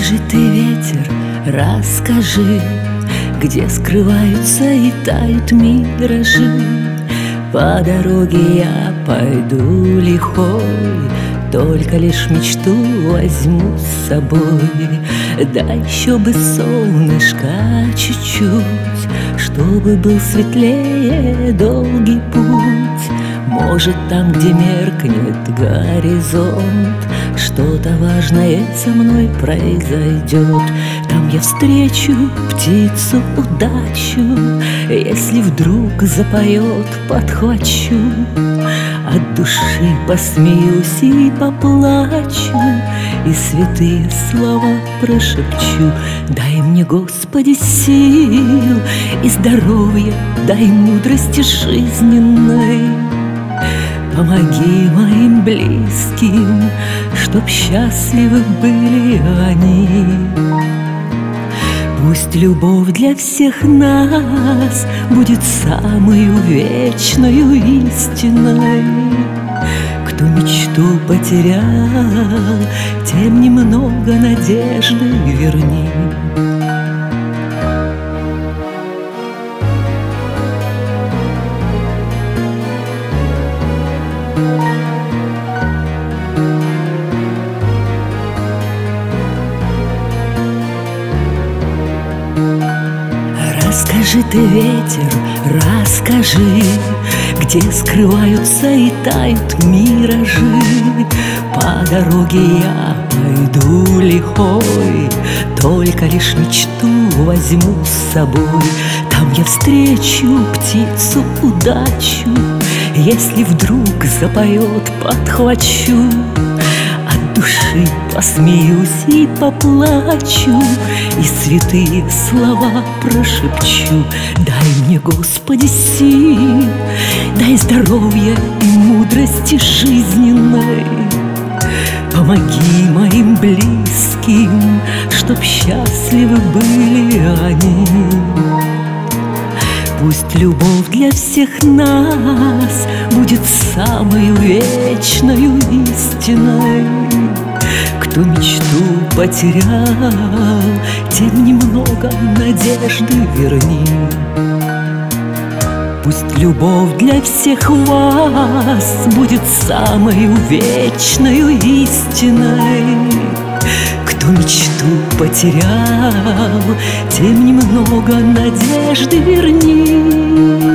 Расскажи ты, ветер, расскажи, Где скрываются и тают миражи. По дороге я пойду лихой, Только лишь мечту возьму с собой. Да еще бы солнышко чуть-чуть, Чтобы был светлее долгий путь. Может, там, где меркнет горизонт, Что-то важное со мной произойдет. Там я встречу птицу удачу, Если вдруг запоет, подхвачу. От души посмеюсь и поплачу, И святые слова прошепчу. Дай мне, Господи, сил и здоровья, Дай мудрости жизненной. Помоги моим близким, чтоб счастливы были они. Пусть любовь для всех нас будет самую вечную истиной. Кто мечту потерял, тем немного надежды верни. Расскажи ты, ветер, расскажи, Где скрываются и тают миражи. По дороге я пойду лихой, Только лишь мечту возьму с собой. Там я встречу птицу удачу, Если вдруг запоет, подхвачу души Посмеюсь и поплачу И святые слова прошепчу. Дай мне, Господи, сил Дай здоровья и мудрости жизненной. Помоги моим близким Чтоб счастливы были они. Пусть любовь для всех нас Будет самой вечной истиной Кто мечту потерял Тем немного надежды верни Пусть любовь для всех вас Будет самой вечной истиной кто мечту потерял, тем немного надежды верни.